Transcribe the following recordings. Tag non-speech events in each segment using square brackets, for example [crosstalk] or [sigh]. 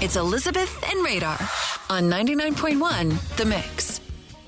It's Elizabeth and Radar on 99.1 The Mix.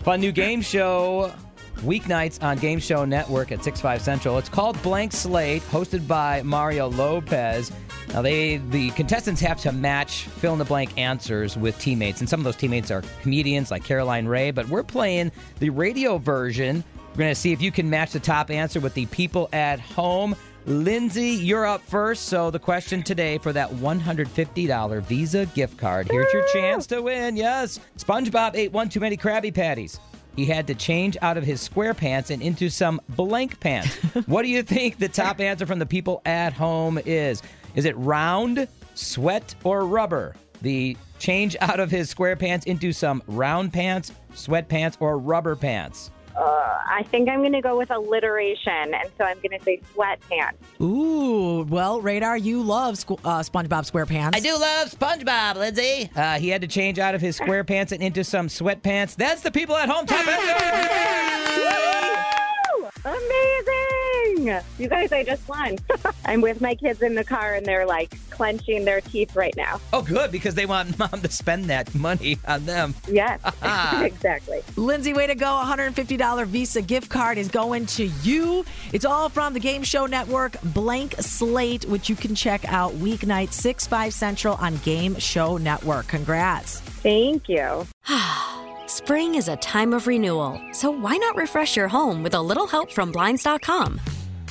Fun new game show weeknights on Game Show Network at 6 5 Central. It's called Blank Slate, hosted by Mario Lopez. Now they the contestants have to match fill in the blank answers with teammates, and some of those teammates are comedians like Caroline Rhea, but we're playing the radio version. We're gonna see if you can match the top answer with the people at home. Linsey, you're up first. So the question today for that $150 Visa gift card. Here's your chance to win. Yes. SpongeBob ate one too many Krabby Patties. He had to change out of his square pants and into some blank pants. [laughs] what do you think the top answer from the people at home is? Is it round, sweat, or rubber? The change out of his square pants into some round pants, sweat pants, or rubber pants? I think I'm going to go with alliteration, and so I'm going to say sweatpants. Ooh, well, Radar, you love squ- uh, SpongeBob SquarePants. I do love SpongeBob, Linsey. Uh, he had to change out of his square pants and into some sweatpants. That's the people at home top [laughs] answer. You guys, I just won. [laughs] I'm with my kids in the car, and they're like clenching their teeth right now. Oh, good, because they want [laughs] mom to spend that money on them. [laughs] Yes, ah. exactly. Linsey, way to go. $150 Visa gift card is going to you. It's all from the Game Show Network, Blank Slate, which you can check out weeknight 6, 5 Central on Game Show Network. Congrats. Thank you. [sighs] Spring is a time of renewal, so why not refresh your home with a little help from Blinds.com?